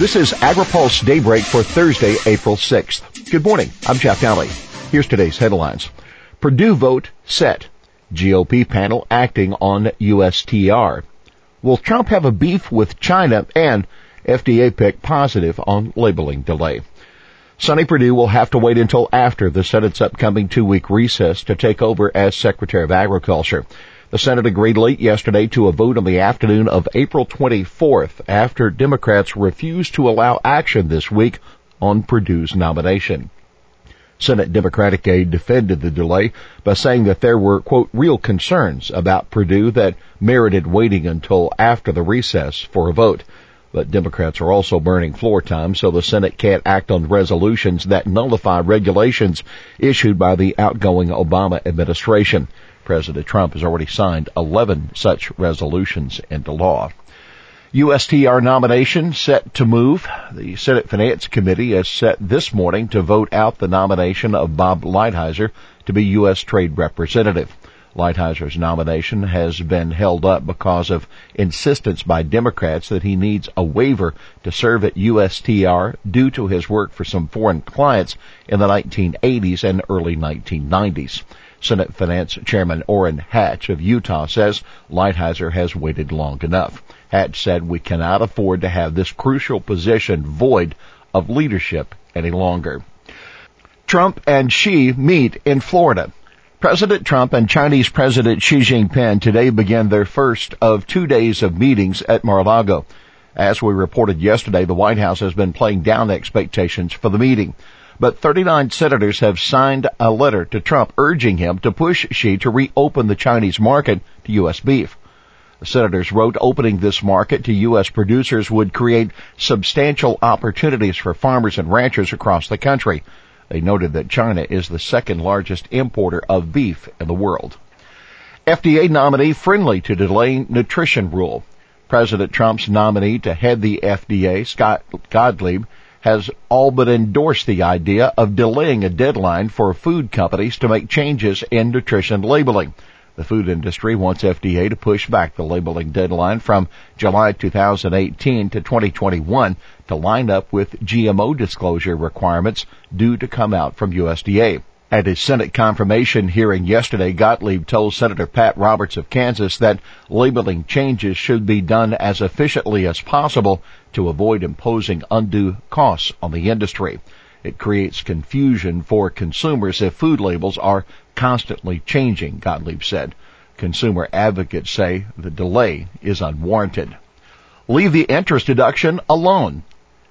This is AgriPulse Daybreak for Thursday, April 6th. Good morning. I'm Jeff Nalley. Here's today's headlines. Perdue vote set. GOP panel acting on USTR. Will Trump have a beef with China and FDA pick positive on labeling delay? Sonny Perdue will have to wait until after the Senate's upcoming two-week recess to take over as Secretary of Agriculture. The Senate agreed late yesterday to a vote on the afternoon of April 24th after Democrats refused to allow action this week on Perdue's nomination. Senate Democratic aide defended the delay by saying that there were, quote, real concerns about Perdue that merited waiting until after the recess for a vote. But Democrats are also burning floor time, so the Senate can't act on resolutions that nullify regulations issued by the outgoing Obama administration. President Trump has already signed 11 such resolutions into law. USTR nomination set to move. The Senate Finance Committee is set this morning to vote out the nomination of Bob Lighthizer to be U.S. Trade Representative. Lighthizer's nomination has been held up because of insistence by Democrats that he needs a waiver to serve at USTR due to his work for some foreign clients in the 1980s and early 1990s. Senate Finance Chairman Orrin Hatch of Utah says Lighthizer has waited long enough. Hatch said we cannot afford to have this crucial position void of leadership any longer. Trump and Xi meet in Florida. President Trump and Chinese President Xi Jinping today began their first of two days of meetings at Mar-a-Lago. As we reported yesterday, the White House has been playing down expectations for the meeting but 39 senators have signed a letter to Trump urging him to push Xi to reopen the Chinese market to U.S. beef. The senators wrote opening this market to U.S. producers would create substantial opportunities for farmers and ranchers across the country. They noted that China is the second largest importer of beef in the world. FDA nominee friendly to delaying nutrition rule. President Trump's nominee to head the FDA, Scott Gottlieb, has all but endorsed the idea of delaying a deadline for food companies to make changes in nutrition labeling. The food industry wants FDA to push back the labeling deadline from July 2018 to 2021 to line up with GMO disclosure requirements due to come out from USDA. At his Senate confirmation hearing yesterday, Gottlieb told Senator Pat Roberts of Kansas that labeling changes should be done as efficiently as possible to avoid imposing undue costs on the industry. It creates confusion for consumers if food labels are constantly changing, Gottlieb said. Consumer advocates say the delay is unwarranted. Leave the interest deduction alone.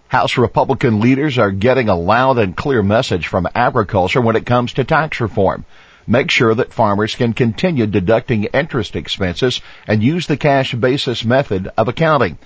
House Republican leaders are getting a loud and clear message from agriculture when it comes to tax reform. Make sure that farmers can continue deducting interest expenses and use the cash basis method of accounting.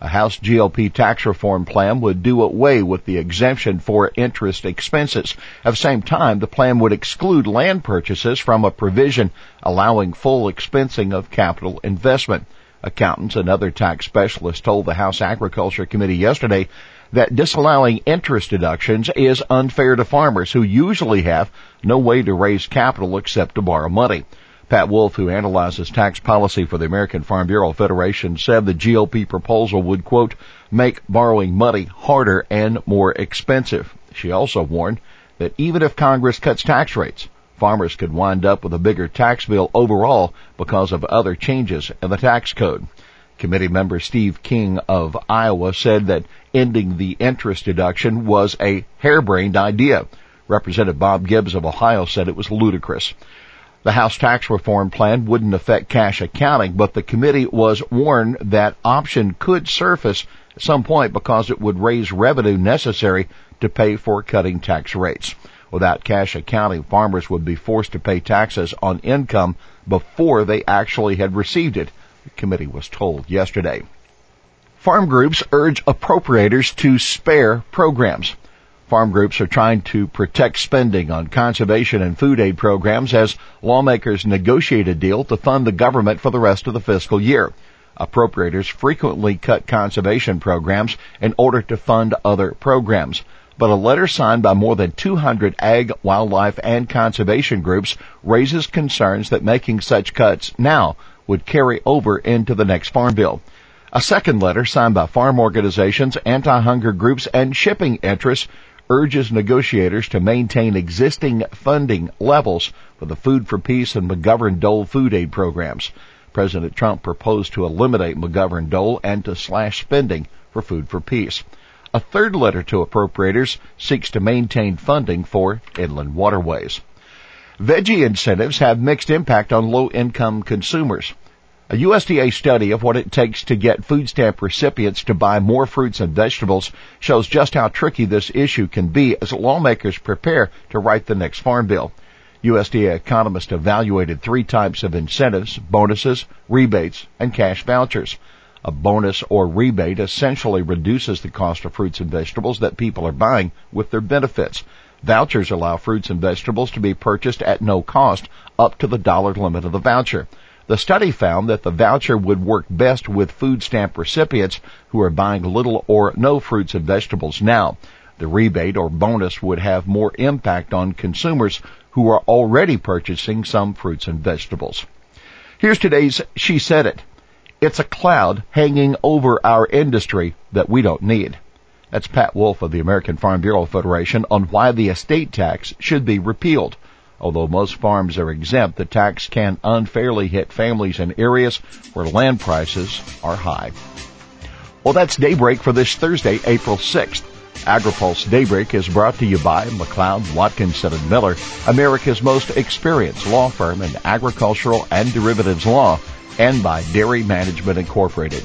A House GOP tax reform plan would do away with the exemption for interest expenses. At the same time, the plan would exclude land purchases from a provision allowing full expensing of capital investment. Accountants and other tax specialists told the House Agriculture Committee yesterday that disallowing interest deductions is unfair to farmers who usually have no way to raise capital except to borrow money. Pat Wolff, who analyzes tax policy for the American Farm Bureau Federation, said the GOP proposal would, quote, make borrowing money harder and more expensive. She also warned that even if Congress cuts tax rates, farmers could wind up with a bigger tax bill overall because of other changes in the tax code. Committee member Steve King of Iowa said that ending the interest deduction was a harebrained idea. Representative Bob Gibbs of Ohio said it was ludicrous. The House tax reform plan wouldn't affect cash accounting, but the committee was warned that option could surface at some point because it would raise revenue necessary to pay for cutting tax rates. Without cash accounting, farmers would be forced to pay taxes on income before they actually had received it committee was told yesterday. Farm groups urge appropriators to spare programs. Farm groups are trying to protect spending on conservation and food aid programs as lawmakers negotiate a deal to fund the government for the rest of the fiscal year. Appropriators frequently cut conservation programs in order to fund other programs. But a letter signed by more than 200 ag, wildlife, and conservation groups raises concerns that making such cuts now would carry over into the next farm bill. A second letter signed by farm organizations, anti-hunger groups, and shipping interests urges negotiators to maintain existing funding levels for the Food for Peace and McGovern-Dole food aid programs. President Trump proposed to eliminate McGovern-Dole and to slash spending for Food for Peace. A third letter to appropriators seeks to maintain funding for inland waterways. Veggie incentives have mixed impact on low income consumers. A USDA study of what it takes to get food stamp recipients to buy more fruits and vegetables shows just how tricky this issue can be as lawmakers prepare to write the next farm bill. USDA economists evaluated three types of incentives, bonuses, rebates, and cash vouchers. A bonus or rebate essentially reduces the cost of fruits and vegetables that people are buying with their benefits. Vouchers allow fruits and vegetables to be purchased at no cost up to the dollar limit of the voucher. The study found that the voucher would work best with food stamp recipients who are buying little or no fruits and vegetables now. The rebate or bonus would have more impact on consumers who are already purchasing some fruits and vegetables. Here's today's She Said It. It's a cloud hanging over our industry that we don't need. That's Pat Wolff of the American Farm Bureau Federation on why the estate tax should be repealed. Although most farms are exempt, the tax can unfairly hit families in areas where land prices are high. Well, that's Daybreak for this Thursday, April 6th. AgriPulse Daybreak is brought to you by McLeod, Watkinson and Miller, America's most experienced law firm in agricultural and derivatives law, and by Dairy Management Incorporated.